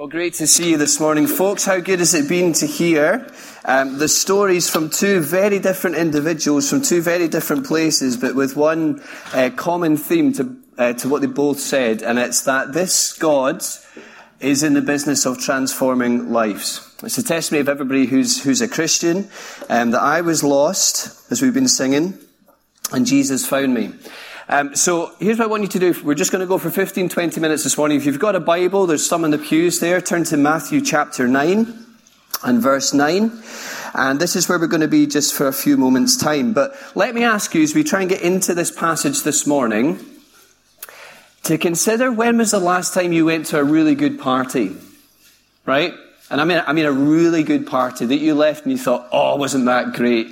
Well, great to see you this morning, folks. How good has it been to hear um, the stories from two very different individuals from two very different places, but with one uh, common theme to, uh, to what they both said, and it's that this God is in the business of transforming lives. It's a testimony of everybody who's, who's a Christian, um, that I was lost, as we've been singing, and Jesus found me. Um, so here's what I want you to do. We're just going to go for 15, 20 minutes this morning. If you've got a Bible, there's some in the pews there. Turn to Matthew chapter 9 and verse 9. And this is where we're going to be just for a few moments' time. But let me ask you, as we try and get into this passage this morning, to consider when was the last time you went to a really good party? Right? And I mean, I mean a really good party that you left and you thought, oh, wasn't that great?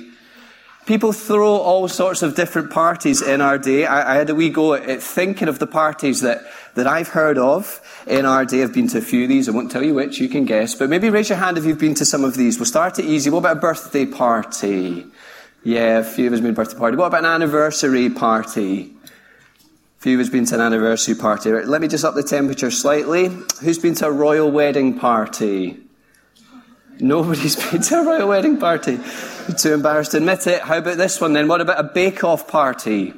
People throw all sorts of different parties in our day. I, I, had a wee go at thinking of the parties that, that I've heard of in our day. I've been to a few of these. I won't tell you which, you can guess. But maybe raise your hand if you've been to some of these. We'll start it easy. What about a birthday party? Yeah, a few of us been to a birthday party. What about an anniversary party? A few of us been to an anniversary party. Right, let me just up the temperature slightly. Who's been to a royal wedding party? Nobody's been to a royal wedding party. Too embarrassed to admit it. How about this one then? What about a bake-off party?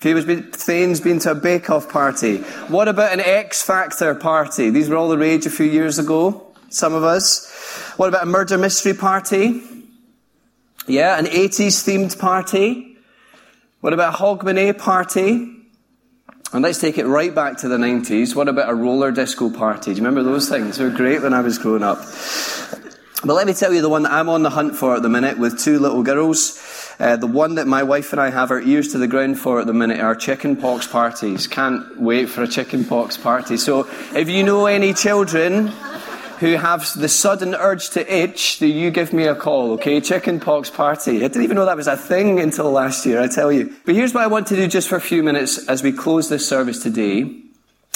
Been, Thane's been to a bake-off party. What about an X Factor party? These were all the rage a few years ago. Some of us. What about a murder mystery party? Yeah, an 80s themed party. What about a Hogmanay party? And let's take it right back to the 90s. What about a roller disco party? Do you remember those things? They were great when I was growing up. But let me tell you the one that I'm on the hunt for at the minute with two little girls. Uh, the one that my wife and I have our ears to the ground for at the minute are chicken pox parties. Can't wait for a chicken pox party. So if you know any children who have the sudden urge to itch, do you give me a call, okay? Chicken pox party. I didn't even know that was a thing until last year, I tell you. But here's what I want to do just for a few minutes as we close this service today.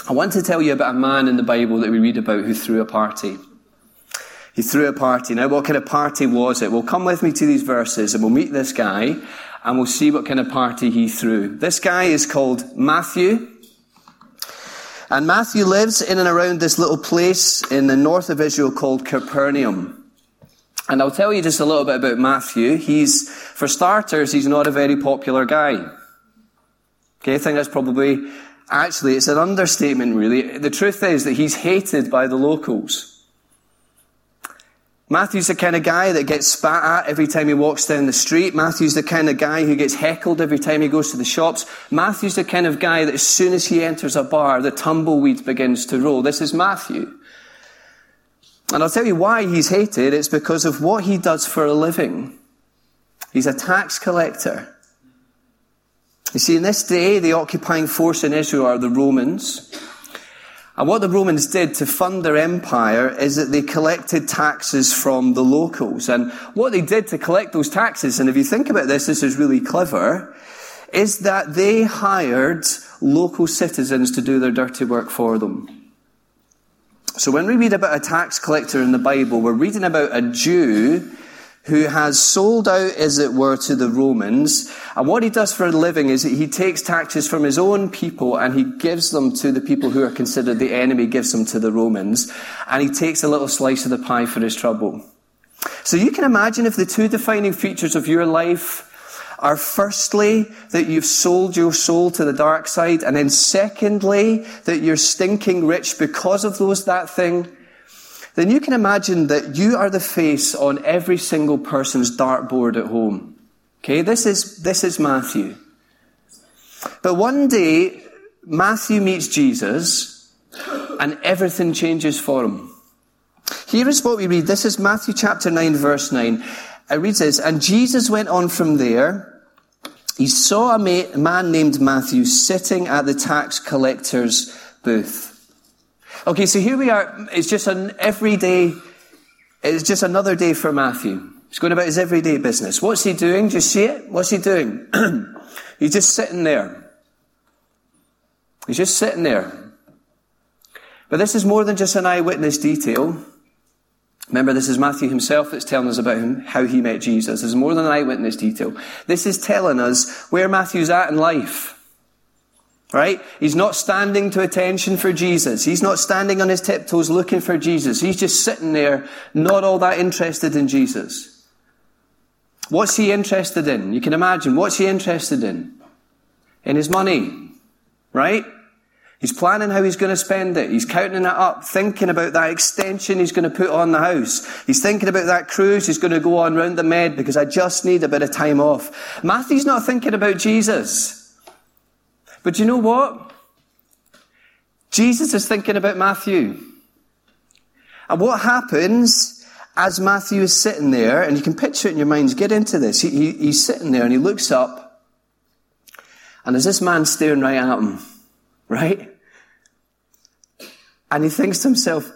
I want to tell you about a man in the Bible that we read about who threw a party. He threw a party. Now, what kind of party was it? Well, come with me to these verses and we'll meet this guy and we'll see what kind of party he threw. This guy is called Matthew. And Matthew lives in and around this little place in the north of Israel called Capernaum. And I'll tell you just a little bit about Matthew. He's, for starters, he's not a very popular guy. Okay, I think that's probably, actually, it's an understatement really. The truth is that he's hated by the locals. Matthew's the kind of guy that gets spat at every time he walks down the street. Matthew's the kind of guy who gets heckled every time he goes to the shops. Matthew's the kind of guy that as soon as he enters a bar, the tumbleweed begins to roll. This is Matthew. And I'll tell you why he's hated. It's because of what he does for a living. He's a tax collector. You see, in this day, the occupying force in Israel are the Romans. And what the Romans did to fund their empire is that they collected taxes from the locals. And what they did to collect those taxes, and if you think about this, this is really clever, is that they hired local citizens to do their dirty work for them. So when we read about a tax collector in the Bible, we're reading about a Jew who has sold out, as it were, to the Romans. And what he does for a living is he takes taxes from his own people and he gives them to the people who are considered the enemy, gives them to the Romans. And he takes a little slice of the pie for his trouble. So you can imagine if the two defining features of your life are firstly that you've sold your soul to the dark side, and then secondly that you're stinking rich because of those that thing, then you can imagine that you are the face on every single person's dartboard at home. Okay, this is, this is Matthew. But one day, Matthew meets Jesus, and everything changes for him. Here is what we read. This is Matthew chapter 9, verse 9. It reads this, And Jesus went on from there. He saw a man named Matthew sitting at the tax collector's booth. Okay, so here we are. It's just an everyday, it's just another day for Matthew. He's going about his everyday business. What's he doing? Do you see it? What's he doing? He's just sitting there. He's just sitting there. But this is more than just an eyewitness detail. Remember, this is Matthew himself that's telling us about him, how he met Jesus. This is more than an eyewitness detail. This is telling us where Matthew's at in life. Right? He's not standing to attention for Jesus. He's not standing on his tiptoes looking for Jesus. He's just sitting there, not all that interested in Jesus. What's he interested in? You can imagine. What's he interested in? In his money. Right? He's planning how he's going to spend it. He's counting it up, thinking about that extension he's going to put on the house. He's thinking about that cruise he's going to go on round the med because I just need a bit of time off. Matthew's not thinking about Jesus. But you know what? Jesus is thinking about Matthew. And what happens as Matthew is sitting there, and you can picture it in your minds, get into this. He, he, he's sitting there and he looks up, and there's this man staring right at him, right? And he thinks to himself,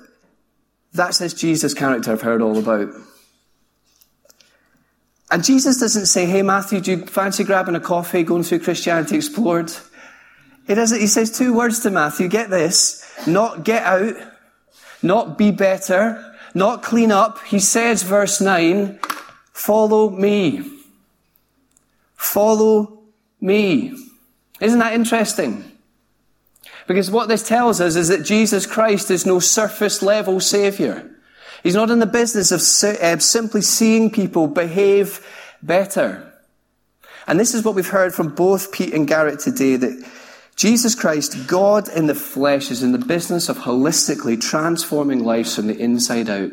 that's this Jesus character I've heard all about. And Jesus doesn't say, hey Matthew, do you fancy grabbing a coffee, going through Christianity Explored? He doesn't, he says two words to Matthew, get this, not get out, not be better, not clean up. He says, verse 9, follow me. Follow me. Isn't that interesting? Because what this tells us is that Jesus Christ is no surface level savior. He's not in the business of uh, simply seeing people behave better. And this is what we've heard from both Pete and Garrett today that Jesus Christ, God in the flesh, is in the business of holistically transforming lives from the inside out,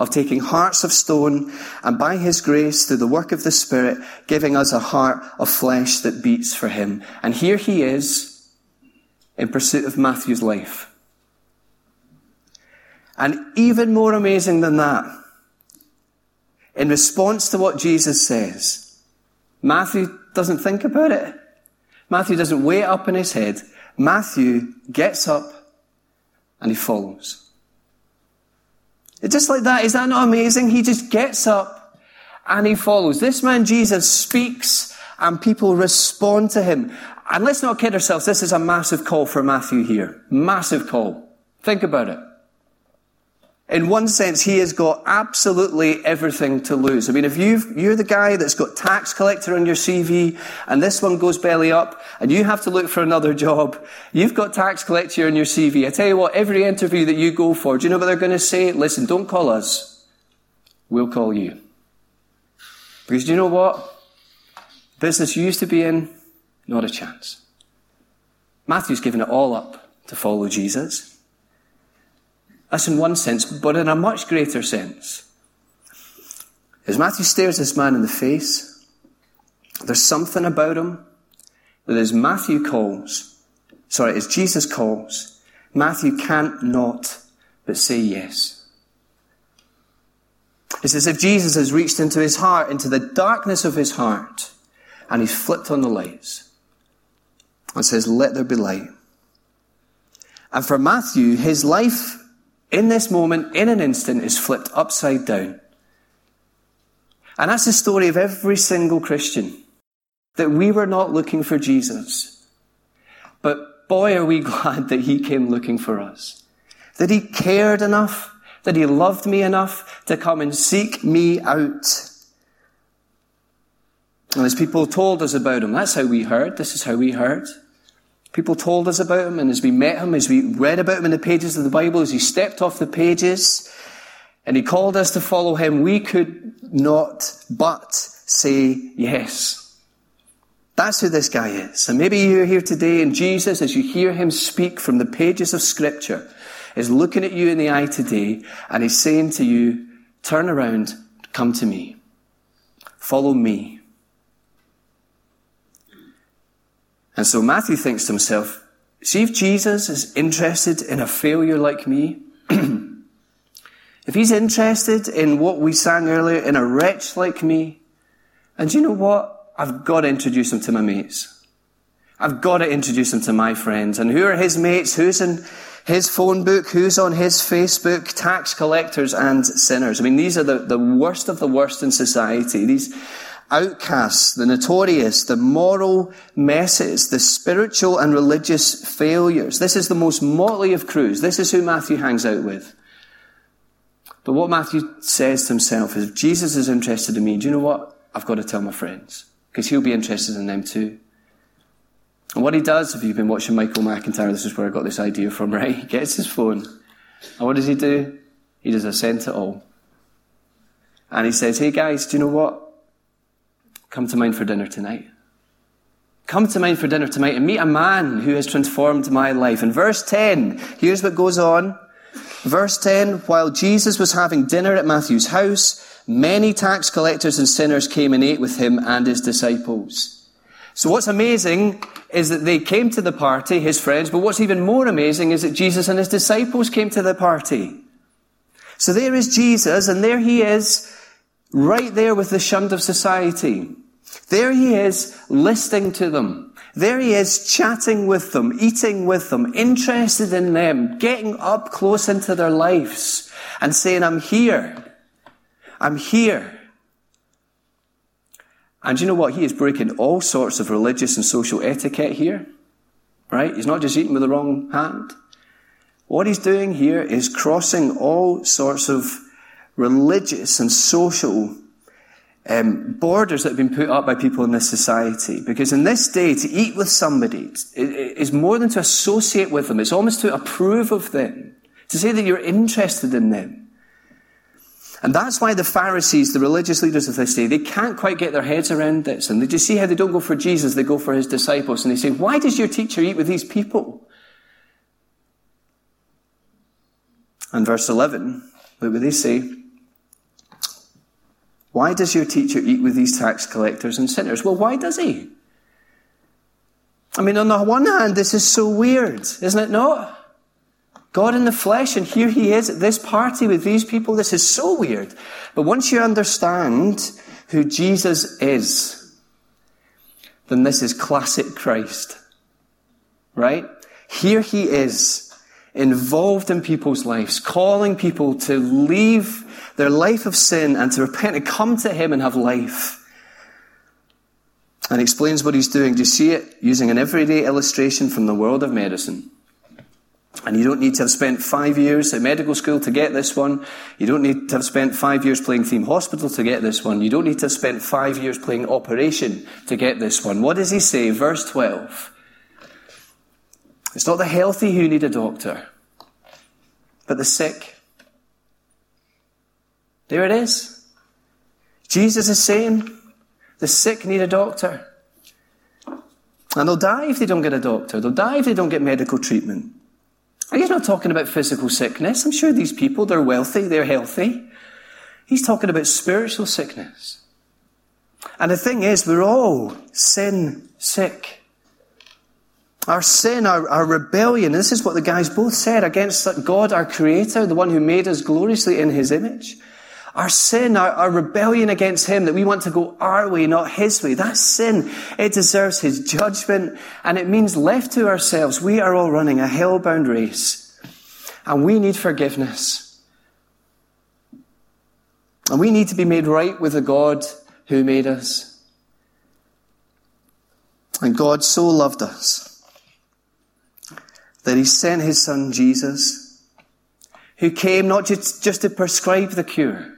of taking hearts of stone and by His grace, through the work of the Spirit, giving us a heart of flesh that beats for Him. And here He is in pursuit of Matthew's life. And even more amazing than that, in response to what Jesus says, Matthew doesn't think about it. Matthew doesn't wait up in his head. Matthew gets up and he follows. Just like that. Is that not amazing? He just gets up and he follows. This man Jesus speaks and people respond to him. And let's not kid ourselves. This is a massive call for Matthew here. Massive call. Think about it. In one sense, he has got absolutely everything to lose. I mean, if you you're the guy that's got tax collector on your CV and this one goes belly up and you have to look for another job, you've got tax collector on your CV. I tell you what, every interview that you go for, do you know what they're going to say? Listen, don't call us. We'll call you. Because do you know what? Business you used to be in, not a chance. Matthew's given it all up to follow Jesus. That's in one sense, but in a much greater sense. As Matthew stares this man in the face, there's something about him that as Matthew calls, sorry, as Jesus calls, Matthew can't not but say yes. It's as if Jesus has reached into his heart, into the darkness of his heart, and he's flipped on the lights and says, let there be light. And for Matthew, his life in this moment, in an instant, is flipped upside down. And that's the story of every single Christian. That we were not looking for Jesus. But boy, are we glad that he came looking for us. That he cared enough, that he loved me enough to come and seek me out. And as people told us about him, that's how we heard. This is how we heard. People told us about him, and as we met him, as we read about him in the pages of the Bible, as he stepped off the pages, and he called us to follow him, we could not but say yes. That's who this guy is. And maybe you're here today, and Jesus, as you hear him speak from the pages of Scripture, is looking at you in the eye today, and he's saying to you, turn around, come to me. Follow me. And so Matthew thinks to himself, see if Jesus is interested in a failure like me, if he's interested in what we sang earlier, in a wretch like me, and you know what? I've got to introduce him to my mates. I've got to introduce him to my friends. And who are his mates? Who's in his phone book? Who's on his Facebook? Tax collectors and sinners. I mean, these are the, the worst of the worst in society. These, outcasts, the notorious, the moral messes, the spiritual and religious failures. This is the most motley of crews. This is who Matthew hangs out with. But what Matthew says to himself is, if Jesus is interested in me, do you know what? I've got to tell my friends. Because he'll be interested in them too. And what he does, if you've been watching Michael McIntyre, this is where I got this idea from, right? He gets his phone. And what does he do? He does a send it all. And he says, Hey guys, do you know what? Come to mind for dinner tonight. Come to mind for dinner tonight and meet a man who has transformed my life. In verse 10, here's what goes on. Verse 10, while Jesus was having dinner at Matthew's house, many tax collectors and sinners came and ate with him and his disciples. So what's amazing is that they came to the party, his friends, but what's even more amazing is that Jesus and his disciples came to the party. So there is Jesus, and there he is, right there with the shunned of society. There he is, listening to them. There he is, chatting with them, eating with them, interested in them, getting up close into their lives, and saying, I'm here. I'm here. And you know what? He is breaking all sorts of religious and social etiquette here. Right? He's not just eating with the wrong hand. What he's doing here is crossing all sorts of religious and social um, borders that have been put up by people in this society. Because in this day, to eat with somebody is more than to associate with them. It's almost to approve of them. To say that you're interested in them. And that's why the Pharisees, the religious leaders of this day, they can't quite get their heads around this. And they just see how they don't go for Jesus, they go for his disciples. And they say, why does your teacher eat with these people? And verse 11, look what they say. Why does your teacher eat with these tax collectors and sinners? Well, why does he? I mean, on the one hand, this is so weird, isn't it not? God in the flesh, and here he is at this party with these people. This is so weird. But once you understand who Jesus is, then this is classic Christ. Right? Here he is, involved in people's lives, calling people to leave their life of sin and to repent and come to him and have life. And explains what he's doing. Do you see it? Using an everyday illustration from the world of medicine. And you don't need to have spent five years at medical school to get this one. You don't need to have spent five years playing theme hospital to get this one. You don't need to have spent five years playing operation to get this one. What does he say? Verse 12. It's not the healthy who need a doctor, but the sick. There it is. Jesus is saying the sick need a doctor. And they'll die if they don't get a doctor. They'll die if they don't get medical treatment. He's not talking about physical sickness. I'm sure these people, they're wealthy, they're healthy. He's talking about spiritual sickness. And the thing is, we're all sin sick. Our sin, our, our rebellion, this is what the guys both said against God, our Creator, the one who made us gloriously in His image. Our sin, our, our, rebellion against Him, that we want to go our way, not His way. That sin, it deserves His judgment. And it means left to ourselves, we are all running a hell-bound race. And we need forgiveness. And we need to be made right with the God who made us. And God so loved us that He sent His Son Jesus, who came not just, just to prescribe the cure,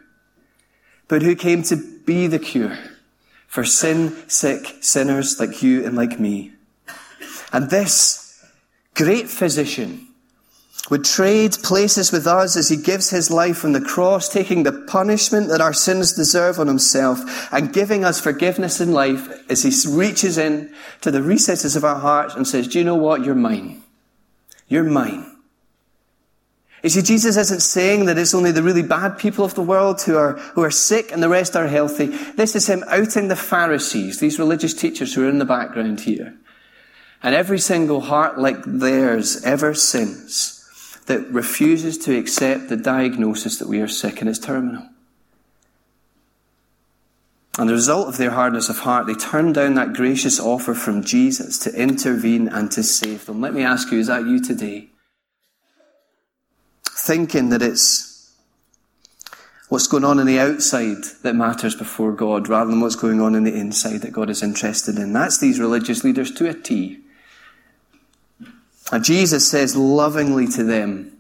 but who came to be the cure for sin sick sinners like you and like me. And this great physician would trade places with us as he gives his life on the cross, taking the punishment that our sins deserve on himself and giving us forgiveness in life as he reaches in to the recesses of our hearts and says, do you know what? You're mine. You're mine. You see, Jesus isn't saying that it's only the really bad people of the world who are, who are sick and the rest are healthy. This is him outing the Pharisees, these religious teachers who are in the background here. And every single heart like theirs ever since that refuses to accept the diagnosis that we are sick and it's terminal. And the result of their hardness of heart, they turn down that gracious offer from Jesus to intervene and to save them. Let me ask you, is that you today? Thinking that it's what's going on in the outside that matters before God rather than what's going on in the inside that God is interested in. That's these religious leaders to a T. And Jesus says lovingly to them,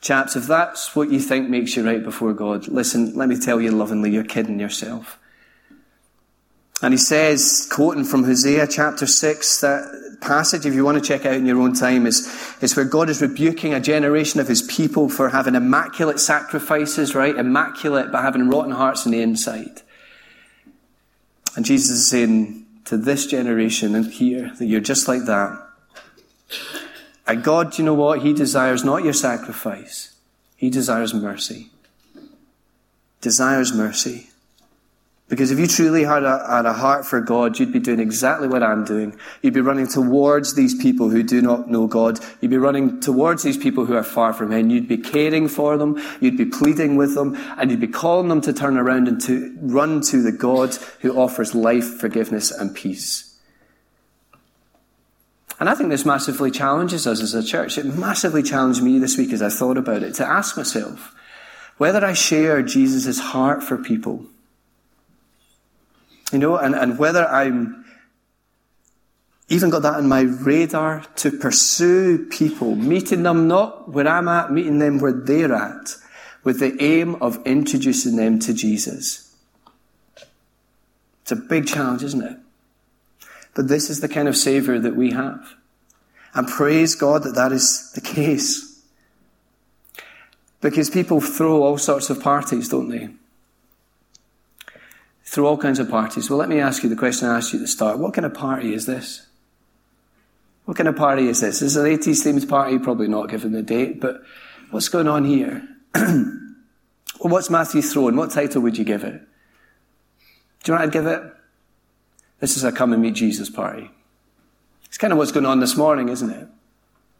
Chaps, if that's what you think makes you right before God, listen, let me tell you lovingly, you're kidding yourself. And he says, quoting from Hosea chapter 6, that passage, if you want to check out in your own time, is, is where God is rebuking a generation of his people for having immaculate sacrifices, right? Immaculate, but having rotten hearts on the inside. And Jesus is saying to this generation and here that you're just like that. And God, you know what? He desires not your sacrifice. He desires mercy. Desires mercy. Because if you truly had a, had a heart for God, you'd be doing exactly what I'm doing. You'd be running towards these people who do not know God. You'd be running towards these people who are far from Him. You'd be caring for them. You'd be pleading with them. And you'd be calling them to turn around and to run to the God who offers life, forgiveness, and peace. And I think this massively challenges us as a church. It massively challenged me this week as I thought about it to ask myself whether I share Jesus' heart for people you know, and, and whether I'm even got that on my radar to pursue people, meeting them not where I'm at, meeting them where they're at, with the aim of introducing them to Jesus. It's a big challenge, isn't it? But this is the kind of Saviour that we have. And praise God that that is the case. Because people throw all sorts of parties, don't they? Through all kinds of parties. Well, let me ask you the question I asked you at the start. What kind of party is this? What kind of party is this? Is it an 80s themed party? Probably not given the date, but what's going on here? well, what's Matthew throwing? What title would you give it? Do you know what I'd give it? This is a come and meet Jesus party. It's kind of what's going on this morning, isn't it?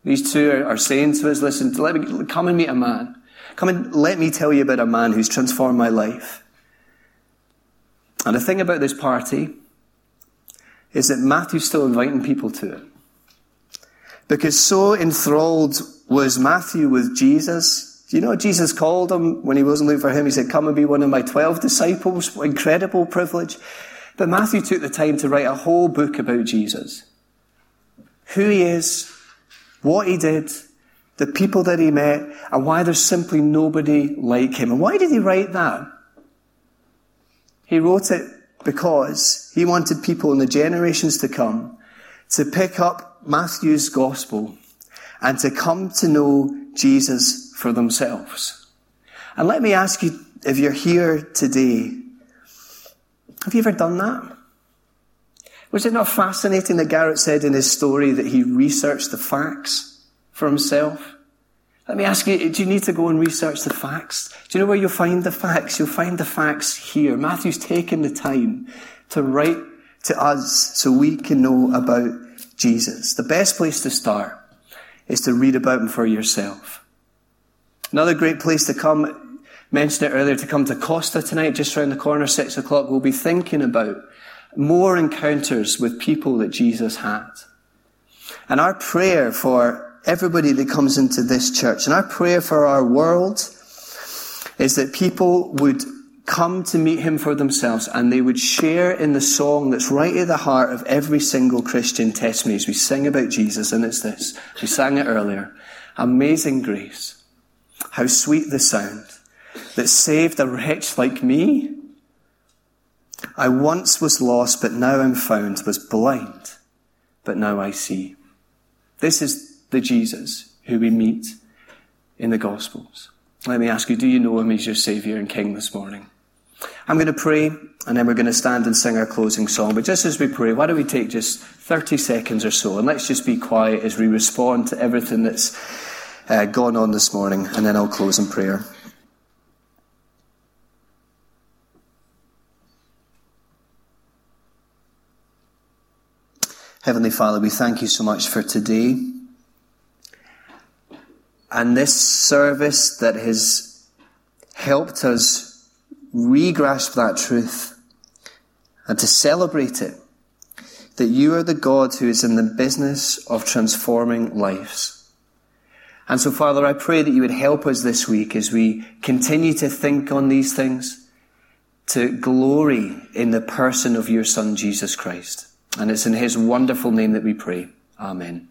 These two are, are saying to us, listen, let me, come and meet a man. Come and let me tell you about a man who's transformed my life. And the thing about this party is that Matthew's still inviting people to it. Because so enthralled was Matthew with Jesus. Do you know what Jesus called him when he wasn't looking for him? He said, Come and be one of my 12 disciples. Incredible privilege. But Matthew took the time to write a whole book about Jesus. Who he is, what he did, the people that he met, and why there's simply nobody like him. And why did he write that? He wrote it because he wanted people in the generations to come to pick up Matthew's gospel and to come to know Jesus for themselves. And let me ask you, if you're here today, have you ever done that? Was it not fascinating that Garrett said in his story that he researched the facts for himself? Let me ask you, do you need to go and research the facts? Do you know where you'll find the facts? You'll find the facts here. Matthew's taken the time to write to us so we can know about Jesus. The best place to start is to read about him for yourself. Another great place to come, mentioned it earlier, to come to Costa tonight, just around the corner, six o'clock. We'll be thinking about more encounters with people that Jesus had. And our prayer for everybody that comes into this church. And our prayer for our world is that people would come to meet him for themselves and they would share in the song that's right at the heart of every single Christian testimony as we sing about Jesus. And it's this. We sang it earlier. Amazing grace. How sweet the sound that saved a wretch like me. I once was lost, but now I'm found, was blind, but now I see. This is the Jesus who we meet in the Gospels. Let me ask you, do you know him as your Saviour and King this morning? I'm going to pray and then we're going to stand and sing our closing song. But just as we pray, why don't we take just 30 seconds or so and let's just be quiet as we respond to everything that's uh, gone on this morning and then I'll close in prayer. Heavenly Father, we thank you so much for today and this service that has helped us re-grasp that truth and to celebrate it. That you are the God who is in the business of transforming lives. And so, Father, I pray that you would help us this week as we continue to think on these things, to glory in the person of your Son, Jesus Christ. And it's in his wonderful name that we pray. Amen.